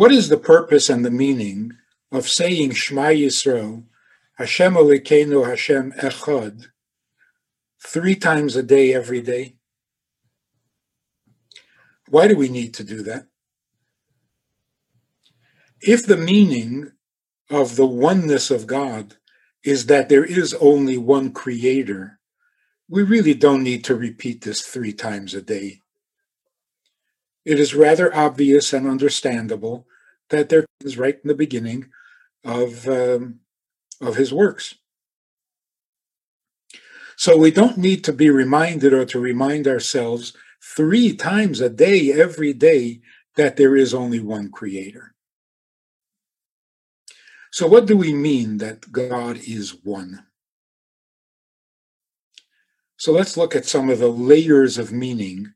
What is the purpose and the meaning of saying Shema Yisrael, Hashem Elokeinu Hashem Echad, three times a day, every day? Why do we need to do that? If the meaning of the oneness of God is that there is only one creator, we really don't need to repeat this three times a day. It is rather obvious and understandable that there is right in the beginning of, um, of his works. So we don't need to be reminded or to remind ourselves three times a day, every day, that there is only one creator. So, what do we mean that God is one? So let's look at some of the layers of meaning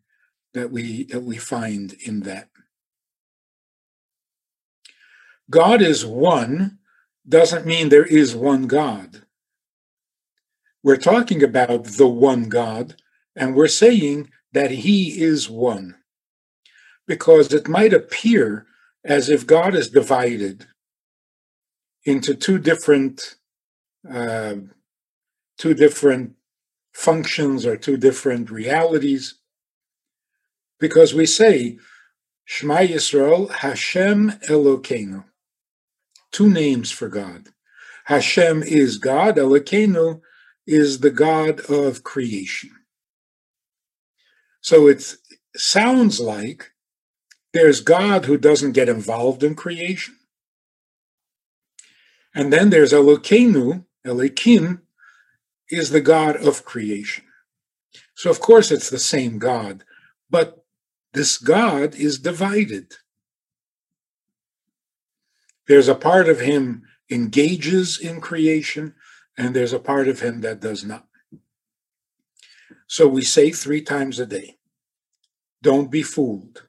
that we that we find in that. God is one doesn't mean there is one God. We're talking about the one God, and we're saying that He is one. Because it might appear as if God is divided into two different uh, two different functions or two different realities because we say Shema Yisrael Hashem Elokeinu two names for God Hashem is God Elokeinu is the God of creation so it sounds like there's God who doesn't get involved in creation and then there's Elokeinu, Elokim, is the God of creation. So, of course, it's the same God, but this God is divided. There's a part of him engages in creation, and there's a part of him that does not. So we say three times a day don't be fooled.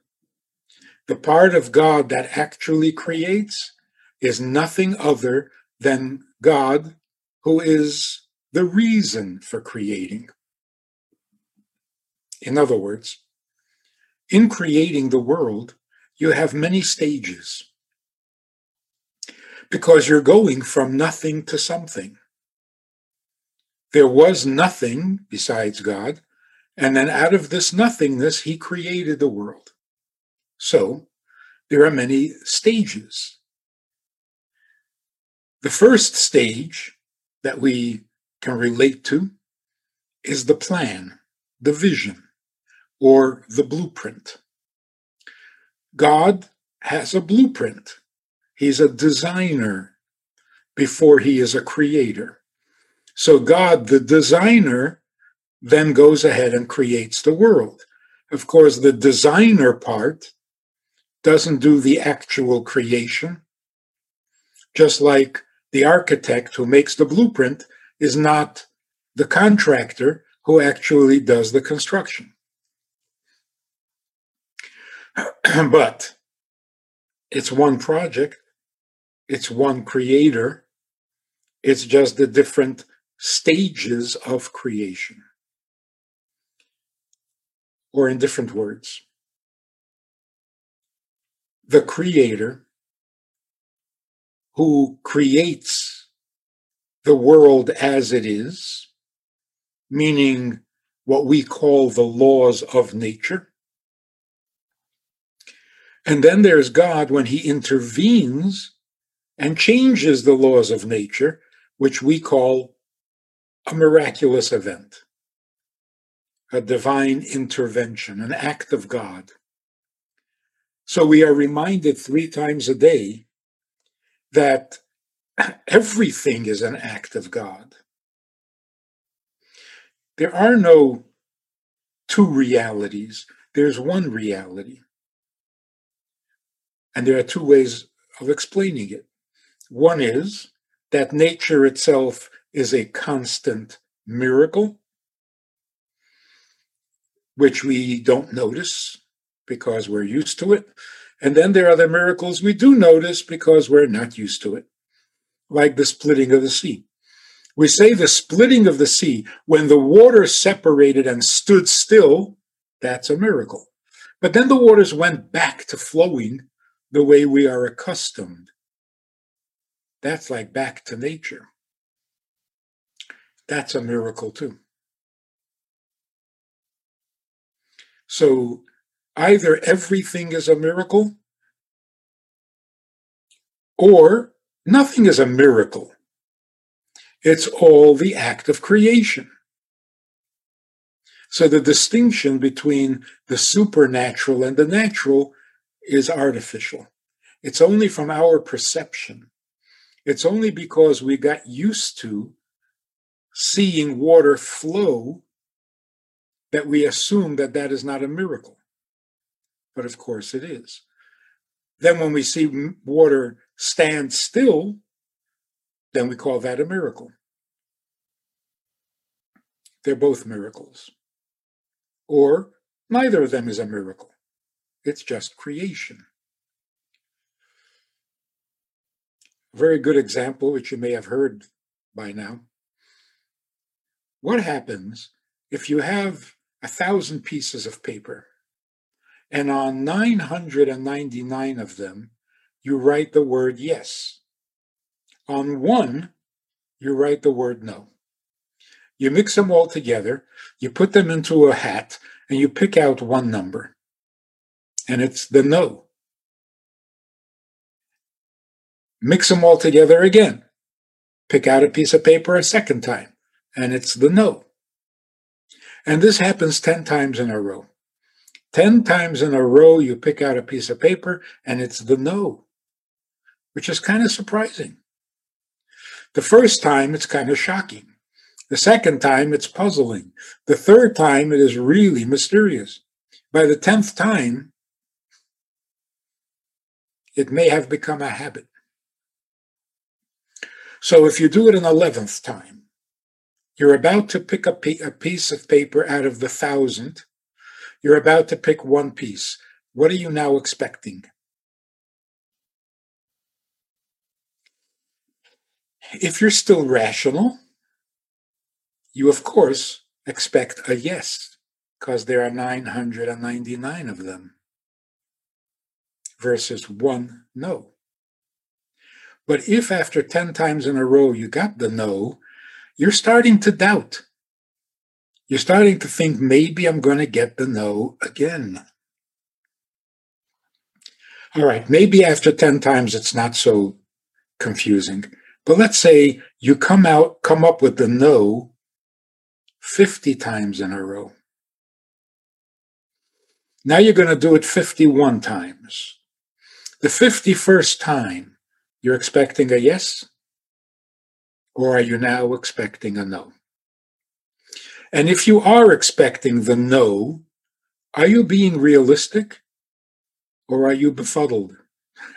The part of God that actually creates is nothing other than God, who is the reason for creating. In other words, in creating the world, you have many stages because you're going from nothing to something. There was nothing besides God, and then out of this nothingness, he created the world. So there are many stages. The first stage that we can relate to is the plan, the vision, or the blueprint. God has a blueprint. He's a designer before he is a creator. So God, the designer, then goes ahead and creates the world. Of course, the designer part doesn't do the actual creation, just like the architect who makes the blueprint is not the contractor who actually does the construction. but it's one project, it's one creator, it's just the different stages of creation. Or, in different words, the creator who creates the world as it is, meaning what we call the laws of nature. And then there's God when he intervenes and changes the laws of nature, which we call a miraculous event, a divine intervention, an act of God. So we are reminded three times a day that everything is an act of God. There are no two realities, there's one reality. And there are two ways of explaining it. One is that nature itself is a constant miracle, which we don't notice because we're used to it. And then there are the miracles we do notice because we're not used to it, like the splitting of the sea. We say the splitting of the sea, when the water separated and stood still, that's a miracle. But then the waters went back to flowing the way we are accustomed. That's like back to nature. That's a miracle too. So either everything is a miracle or nothing is a miracle. It's all the act of creation. So the distinction between the supernatural and the natural is artificial. It's only from our perception. It's only because we got used to seeing water flow that we assume that that is not a miracle. But of course it is. Then when we see water stand still, then we call that a miracle. They're both miracles. Or neither of them is a miracle. It's just creation. A very good example, which you may have heard by now. What happens if you have a thousand pieces of paper and on 999 of them, you write the word yes? On one, you write the word no. You mix them all together, you put them into a hat, and you pick out one number. And it's the no. Mix them all together again. Pick out a piece of paper a second time, and it's the no. And this happens 10 times in a row. 10 times in a row, you pick out a piece of paper, and it's the no, which is kind of surprising. The first time, it's kind of shocking. The second time, it's puzzling. The third time, it is really mysterious. By the tenth time, it may have become a habit. So if you do it an eleventh time, you're about to pick a, piece of paper out of the thousand. You're about to pick one piece. What are you now expecting? If you're still rational, you of course expect a yes, because there are 999 of them versus one no. But if after 10 times in a row you got the no, you're starting to doubt. You're starting to think maybe I'm going to get the no again. All right, maybe after 10 times it's not so confusing. But let's say you come out, come up with the no 50 times in a row. Now you're going to do it 51 times. The 51st time, you're expecting a yes? Or are you now expecting a no? And if you are expecting the no, are you being realistic? Or are you befuddled?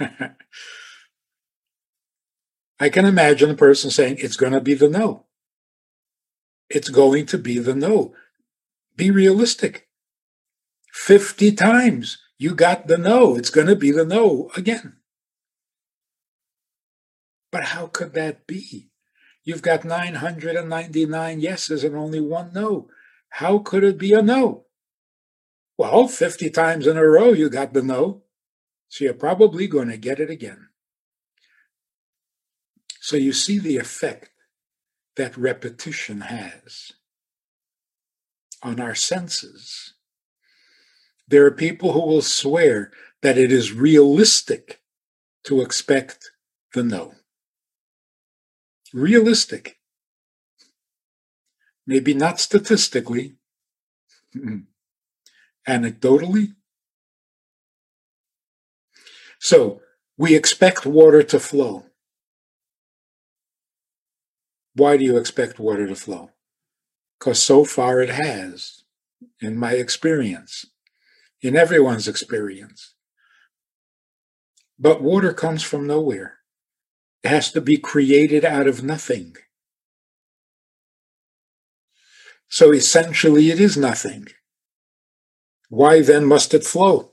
I can imagine a person saying, it's going to be the no it's going to be the no. Be realistic. 50 times you got the no. It's going to be the no again. But how could that be? You've got 999 yeses and only one no. How could it be a no? Well, 50 times in a row you got the no. So you're probably going to get it again. So you see the effect that repetition has on our senses. There are people who will swear that it is realistic to expect the no. Realistic. Maybe not statistically, anecdotally. So we expect water to flow. Why do you expect water to flow? Because so far it has, in my experience, in everyone's experience. But water comes from nowhere. Has to be created out of nothing. So essentially, it is nothing. Why then must it flow?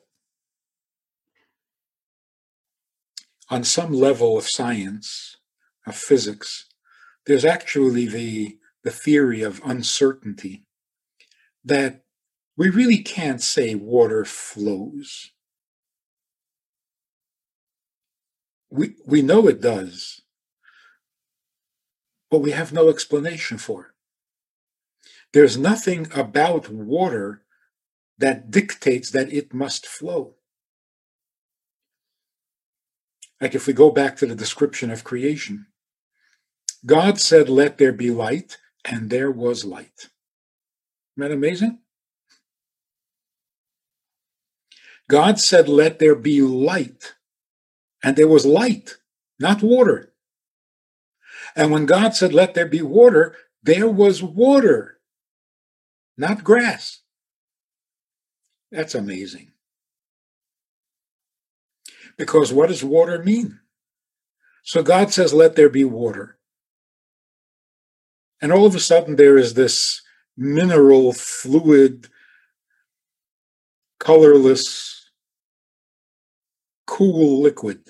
On some level of science, of physics, there's actually the, the theory of uncertainty that we really can't say water flows. We, we know it does, but we have no explanation for it. There's nothing about water that dictates that it must flow. Like if we go back to the description of creation, God said, Let there be light, and there was light. Isn't that amazing? God said, Let there be light, and there was light, not water. And when God said, Let there be water, there was water, not grass. That's amazing. Because what does water mean? So God says, Let there be water. And all of a sudden, there is this mineral, fluid, colorless, cool liquid.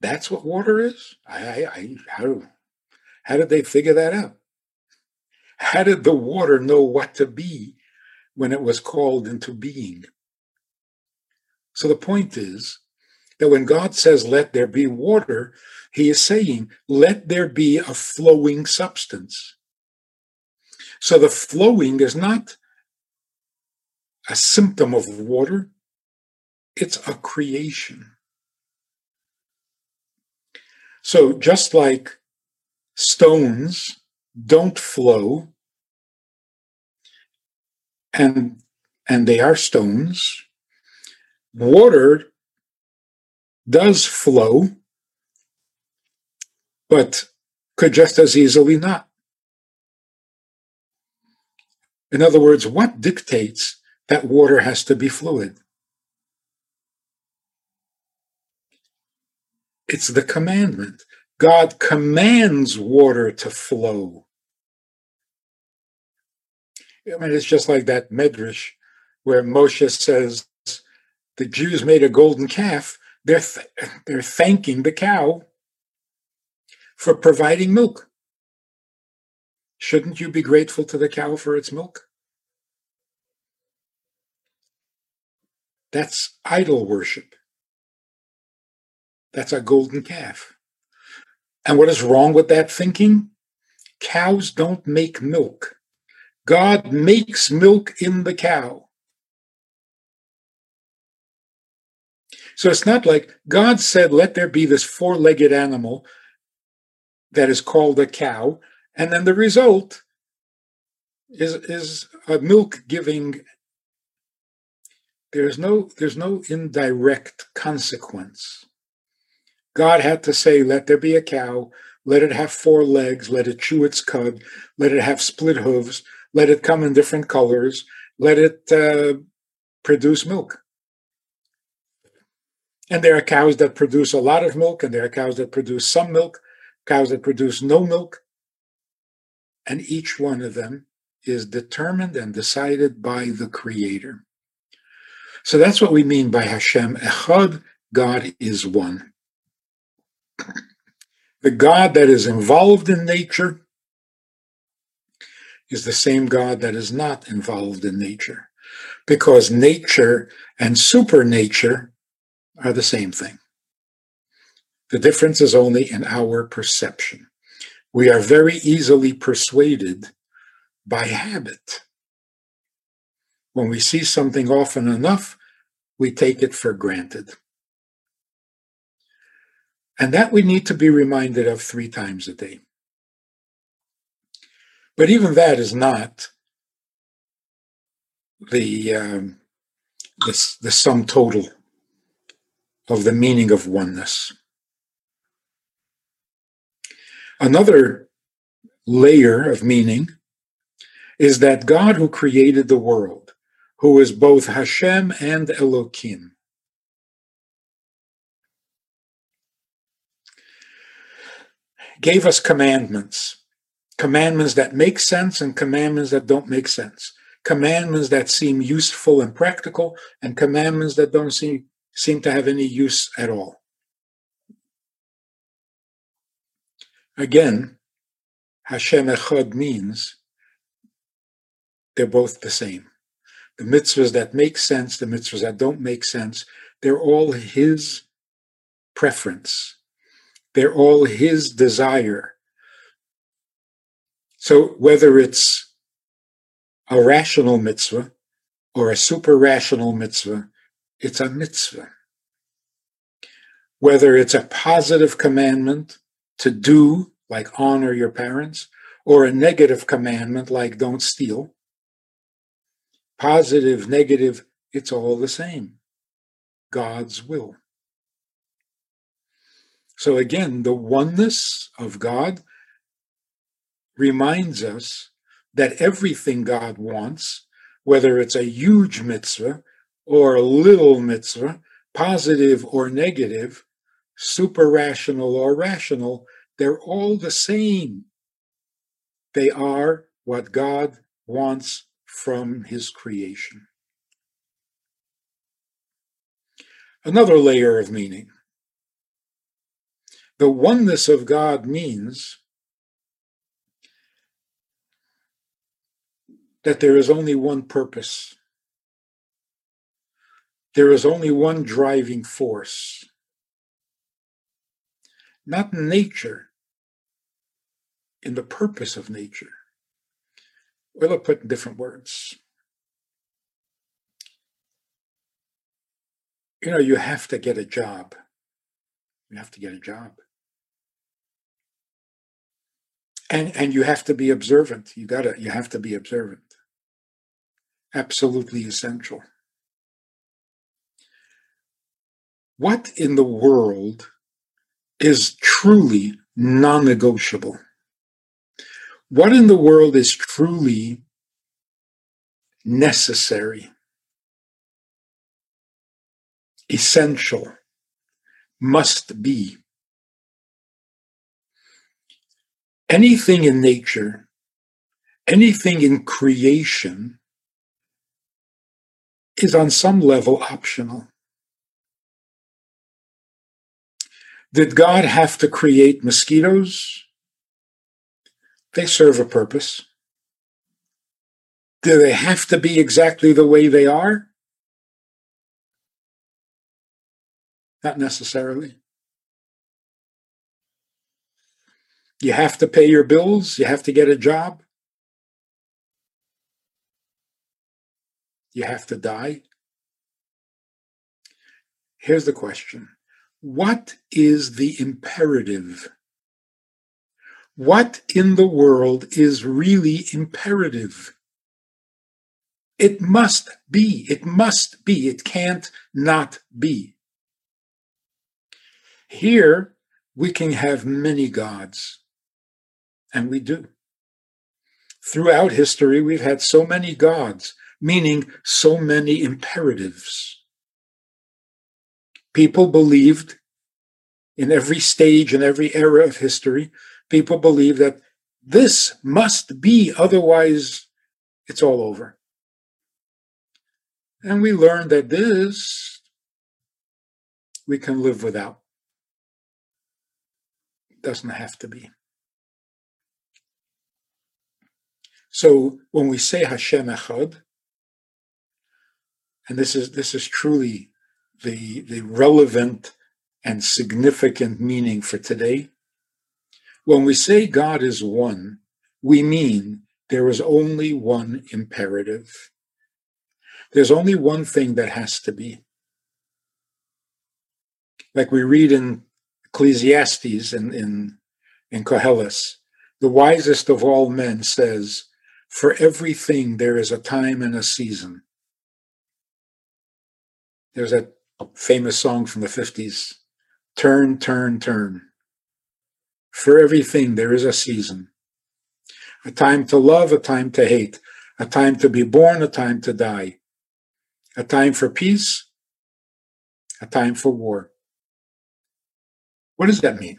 That's what water is? I, I, how, how did they figure that out? How did the water know what to be when it was called into being? So the point is that when God says, let there be water, he is saying, let there be a flowing substance. So the flowing is not a symptom of water, it's a creation. So just like stones don't flow and and they are stones water does flow but could just as easily not. In other words what dictates that water has to be fluid it's the commandment god commands water to flow I mean, it's just like that medrash where Moshe says the Jews made a golden calf. They're th- they're thanking the cow for providing milk. Shouldn't you be grateful to the cow for its milk? That's idol worship. That's our golden calf. And what is wrong with that thinking? Cows don't make milk. God makes milk in the cow. So it's not like God said, let there be this four legged animal that is called a cow, and then the result is, is a milk giving. There's no, there's no indirect consequence. God had to say, let there be a cow, let it have four legs, let it chew its cud, let it have split hooves, let it come in different colors, let it uh, produce milk. And there are cows that produce a lot of milk, and there are cows that produce some milk, cows that produce no milk. And each one of them is determined and decided by the Creator. So that's what we mean by Hashem. Echad, God is one. The God that is involved in nature is the same God that is not involved in nature, because nature and supernature are the same thing. The difference is only in our perception. We are very easily persuaded by habit. When we see something often enough, we take it for granted. And that we need to be reminded of three times a day. But even that is not the, um, the, the sum total of the meaning of oneness. Another layer of meaning is that God who created the world, who is both Hashem and Elohim, gave us commandments commandments that make sense and commandments that don't make sense, commandments that seem useful and practical, and commandments that don't seem, seem to have any use at all. Again, Hashem Echad means they're both the same. The mitzvahs that make sense, the mitzvahs that don't make sense, they're all His preference, they're all His desire. So whether it's a rational mitzvah or a super rational mitzvah, it's a mitzvah. Whether it's a positive commandment to do, like honor your parents, or a negative commandment like don't steal, positive, negative, it's all the same. God's will. So again, the oneness of God reminds us that everything God wants, whether it's a huge mitzvah or a little mitzvah, positive or negative, super rational or rational, they're all the same. They are what God wants from his creation. Another layer of meaning. The oneness of God means that there is only one purpose. There is only one driving force. Not nature, in the purpose of nature. We'll put in different words. You know, you have to get a job. You have to get a job. And and you have to be observant. You gotta you have to be observant. Absolutely essential. What in the world is truly non-negotiable? What in the world is truly necessary, essential, must be? Anything in nature, anything in creation is on some level optional. Did God have to create mosquitoes? They serve a purpose. Do they have to be exactly the way they are? Not necessarily. You have to pay your bills. You have to get a job. You have to die. Here's the question What is the imperative what in the world is really imperative? It must be. It must be. It can't not be. Here, we can have many gods, and we do. Throughout history, we've had so many gods, meaning so many imperatives. People believed in every stage and every era of history people believed that this must be, otherwise, it's all over. And we learned that this we can live without. It doesn't have to be. So when we say Hashem Echad, and this is this is truly the the relevant and significant meaning for today. When we say God is one, we mean there is only one imperative. There's only one thing that has to be. Like we read in Ecclesiastes and in, in, in Koheles, the wisest of all men says, For everything there is a time and a season. There's that famous song from the 50s Turn, turn, turn. For everything, there is a season a time to love, a time to hate, a time to be born, a time to die, a time for peace, a time for war. What does that mean?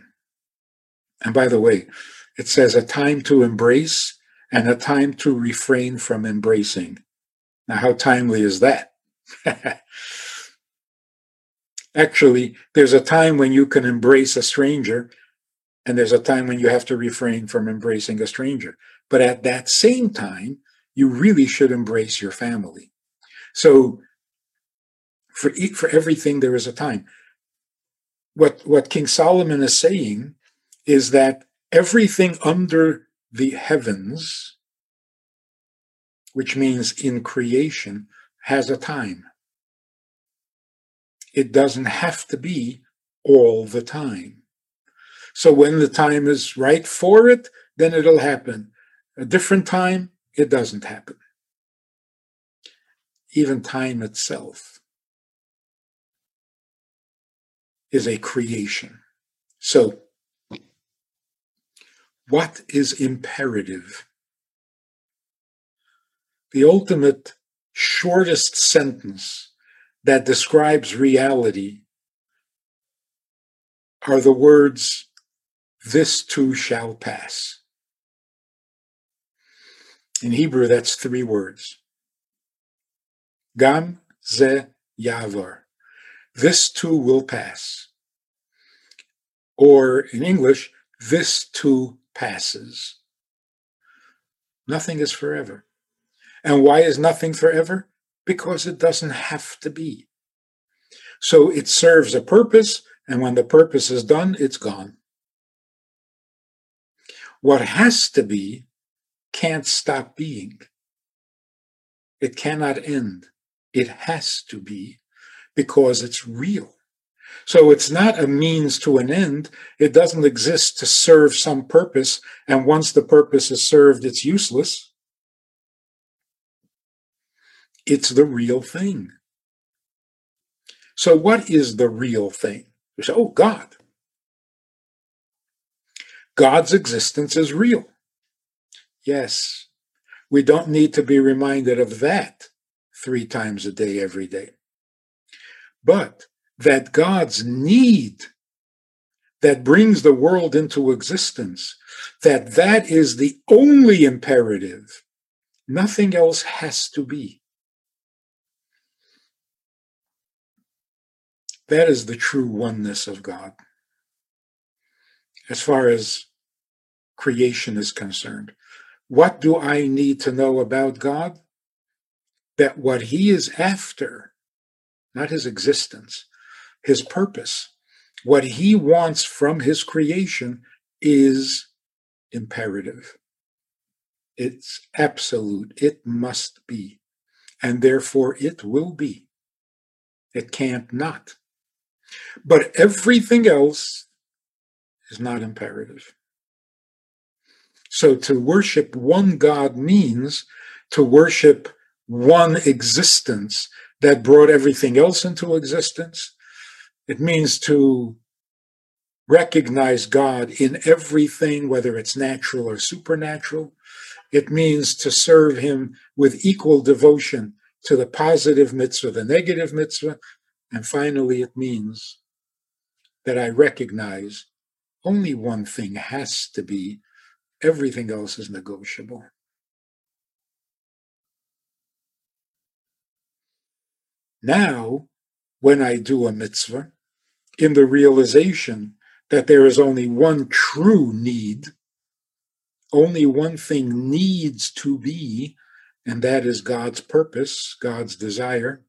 And by the way, it says a time to embrace and a time to refrain from embracing. Now, how timely is that? Actually, there's a time when you can embrace a stranger and there's a time when you have to refrain from embracing a stranger. But at that same time, you really should embrace your family. So, For, for everything, there is a time. What, what King Solomon is saying is that everything under the heavens, which means in creation, has a time. It doesn't have to be all the time. So when the time is right for it, then it'll happen. A different time, it doesn't happen. Even time itself is a creation. So, what is imperative? The ultimate shortest sentence that describes reality are the words, This too shall pass. In Hebrew, that's three words. Gam ze yavar. This too will pass. Or in English, this too passes. Nothing is forever. And why is nothing forever? Because it doesn't have to be. So it serves a purpose, and when the purpose is done, it's gone. What has to be can't stop being. It cannot end. It has to be because it's real. So it's not a means to an end. It doesn't exist to serve some purpose. And once the purpose is served, it's useless. It's the real thing. So, what is the real thing? You say, oh, God. God's existence is real. Yes, we don't need to be reminded of that three times a day, every day. But that God's need that brings the world into existence, that that is the only imperative. Nothing else has to be. That is the true oneness of God. As far as creation is concerned, what do I need to know about God? That what he is after, not his existence, his purpose, what he wants from his creation is imperative. It's absolute. It must be. And therefore it will be. It can't not. But everything else is not imperative. So to worship one God means to worship one existence that brought everything else into existence. It means to recognize God in everything, whether it's natural or supernatural. It means to serve Him with equal devotion to the positive mitzvah, the negative mitzvah. And finally, it means that I recognize only one thing has to be Everything else is negotiable. Now, when I do a mitzvah, in the realization that there is only one true need, only one thing needs to be, and that is God's purpose, God's desire,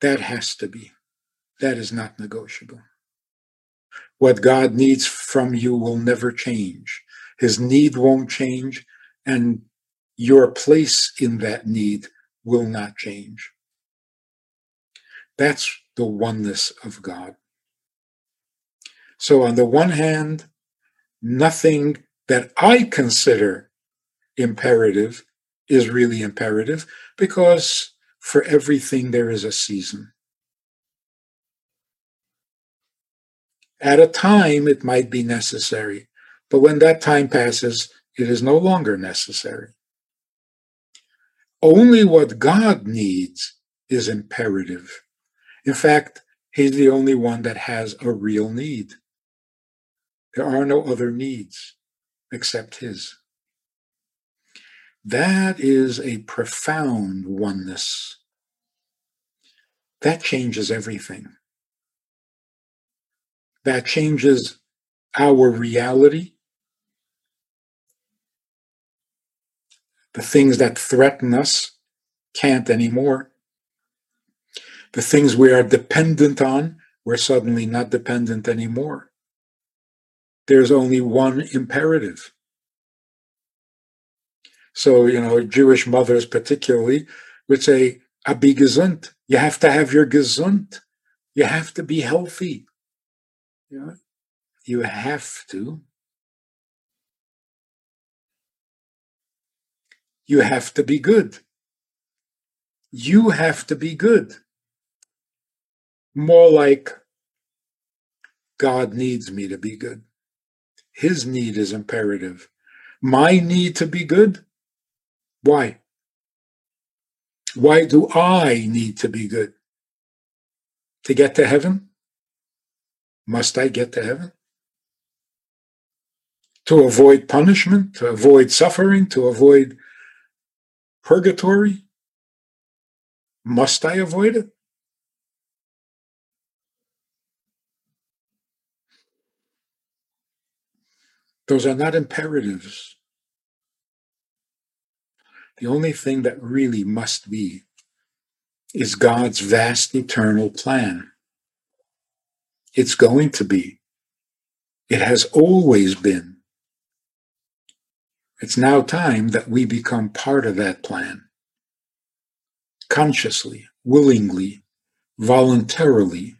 that has to be. That is not negotiable. What God needs from you will never change. His need won't change, and your place in that need will not change. That's the oneness of God. So, on the one hand, nothing that I consider imperative is really imperative because for everything there is a season. At a time, it might be necessary, but when that time passes, it is no longer necessary. Only what God needs is imperative. In fact, He's the only one that has a real need. There are no other needs except His. That is a profound oneness. That changes everything that changes our reality. The things that threaten us can't anymore. The things we are dependent on, we're suddenly not dependent anymore. There's only one imperative. So, you know, Jewish mothers particularly would say, ah, Abi gesund. You have to have your gesund. You have to be healthy. Know, you have to. You have to be good. You have to be good. More like God needs me to be good. His need is imperative. My need to be good? Why? Why do I need to be good? To get to heaven? Must I get to heaven? To avoid punishment, to avoid suffering, to avoid purgatory? Must I avoid it? Those are not imperatives. The only thing that really must be is God's vast eternal plan. It's going to be. It has always been. It's now time that we become part of that plan consciously, willingly, voluntarily.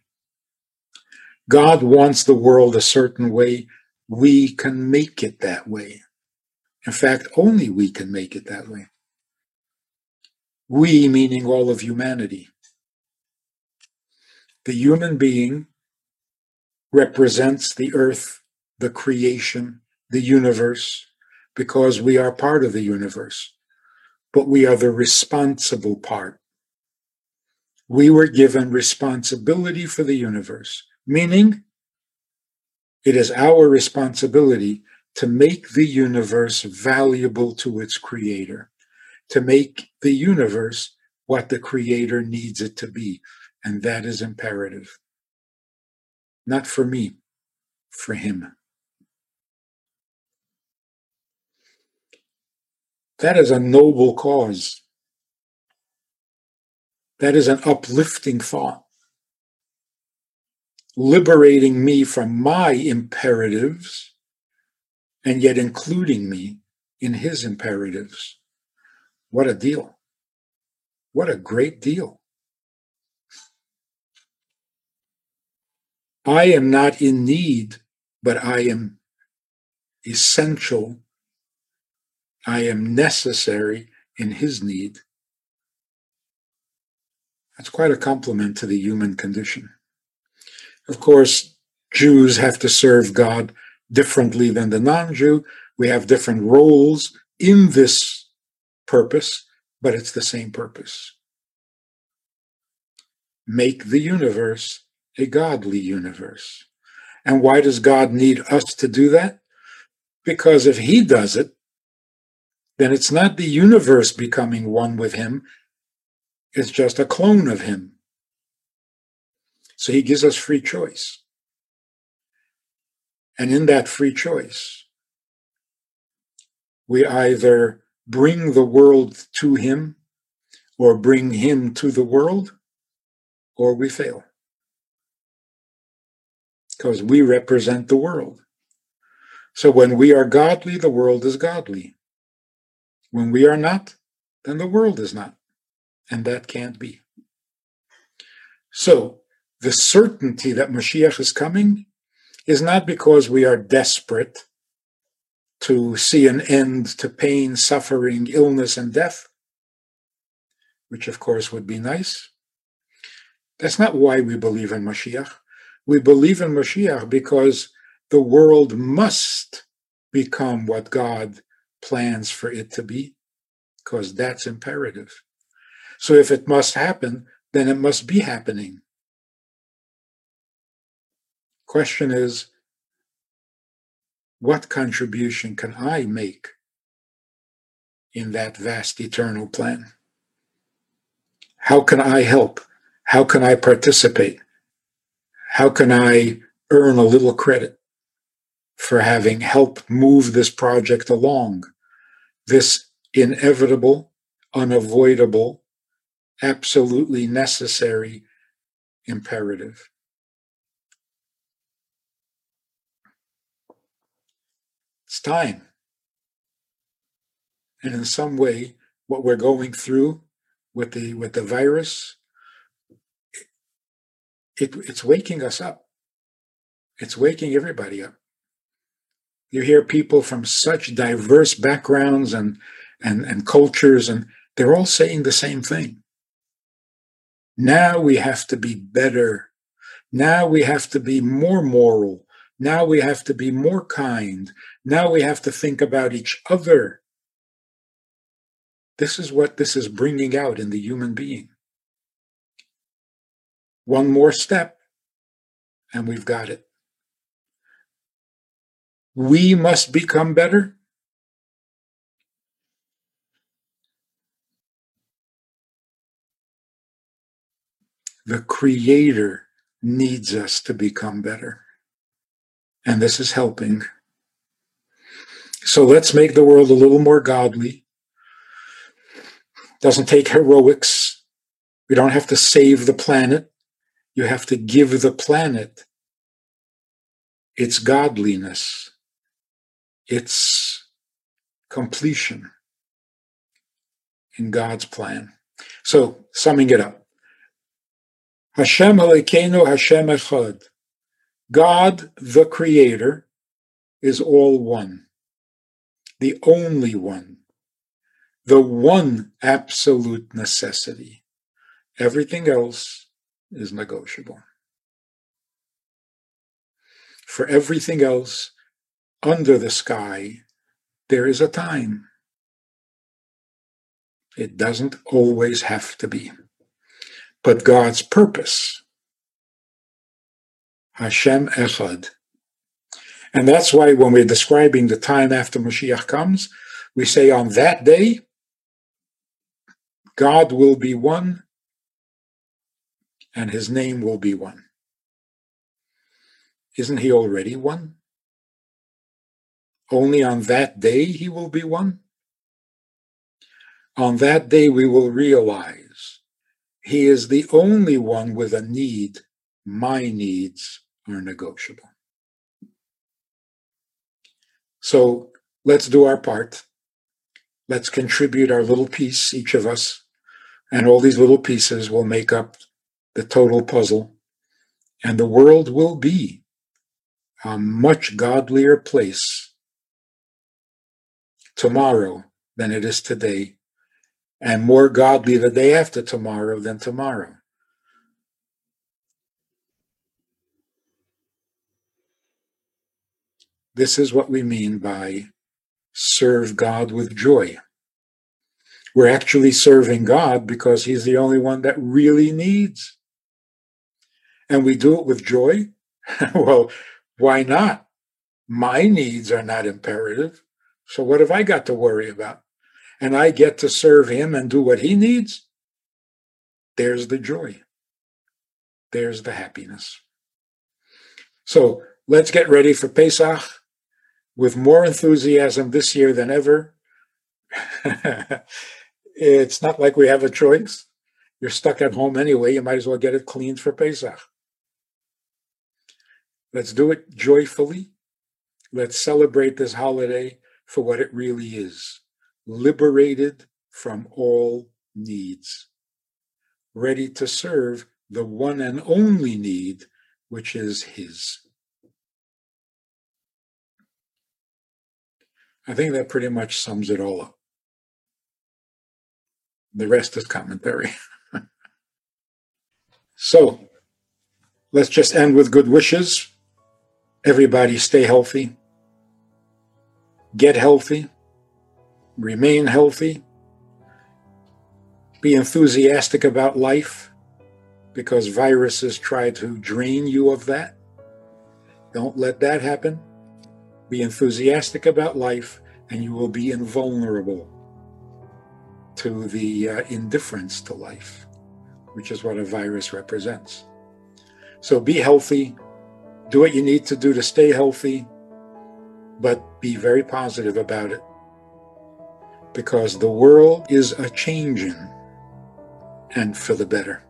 God wants the world a certain way. We can make it that way. In fact, only we can make it that way. We, meaning all of humanity. The human being represents the earth, the creation, the universe, because we are part of the universe but we are the responsible part. We were given responsibility for the universe, meaning it is our responsibility to make the universe valuable to its creator, to make the universe what the creator needs it to be. And that is imperative. Not for me, for him. That is a noble cause. That is an uplifting thought, liberating me from my imperatives and yet including me in his imperatives. What a deal. What a great deal. I am not in need, but I am essential I am necessary in his need. That's quite a compliment to the human condition. Of course, Jews have to serve God differently than the non Jew. We have different roles in this purpose, but it's the same purpose. Make the universe a godly universe. And why does God need us to do that? Because if He does it, then it's not the universe becoming one with him, it's just a clone of him. So he gives us free choice. And in that free choice, we either bring the world to him or bring him to the world, or we fail. Because we represent the world. So when we are godly, the world is godly. When we are not, then the world is not. And that can't be. So, the certainty that Mashiach is coming is not because we are desperate to see an end to pain, suffering, illness, and death, which of course would be nice. That's not why we believe in Mashiach. We believe in Mashiach because the world must become what God plans for it to be, because that's imperative. So if it must happen, then it must be happening. Question is, what contribution can I make in that vast eternal plan? How can I help? How can I participate? How can I earn a little credit? for having helped move this project along. This inevitable, unavoidable, absolutely necessary imperative. It's time. And in some way, what we're going through with the with the virus, it, it's waking us up. It's waking everybody up. You hear people from such diverse backgrounds and and, and cultures, and they're all saying the same thing. Now we have to be better. Now we have to be more moral. Now we have to be more kind. Now we have to think about each other. This is what this is bringing out in the human being. One more step, and we've got it. We must become better. The Creator needs us to become better. And this is helping. So let's make the world a little more godly. Doesn't take heroics. We don't have to save the planet. You have to give the planet its godliness, its completion in God's plan. So, summing it up Hashem Elokeinu Hashem Echad. God, the Creator, is all one, the only one, the one absolute necessity. Everything else is negotiable. For everything else under the sky, there is a time. It doesn't always have to be but God's purpose. Hashem Echad. And that's why when we're describing the time after Mashiach comes, we say on that day, God will be one and his name will be one. Isn't he already one? Only on that day he will be one? On that day we will realize he is the only one with a need. My needs are negotiable. So let's do our part. Let's contribute our little piece, each of us, and all these little pieces will make up the total puzzle. And the world will be a much godlier place tomorrow than it is today and more godly the day after tomorrow than tomorrow. This is what we mean by serve God with joy. We're actually serving God because He's the only one that really needs. And we do it with joy. well, why not? My needs are not imperative. So what have I got to worry about? and I get to serve him and do what he needs, there's the joy. There's the happiness. So let's get ready for Pesach with more enthusiasm this year than ever. it's not like we have a choice. You're stuck at home anyway. You might as well get it cleaned for Pesach. Let's do it joyfully. Let's celebrate this holiday for what it really is liberated from all needs, ready to serve the one and only need, which is His. I think that pretty much sums it all up. The rest is commentary. so, let's just end with good wishes. Everybody stay healthy, get healthy remain healthy, be enthusiastic about life because viruses try to drain you of that. Don't let that happen. Be enthusiastic about life, and you will be invulnerable to the uh, indifference to life, which is what a virus represents. So be healthy, do what you need to do to stay healthy, but be very positive about it because the world is a changing and for the better.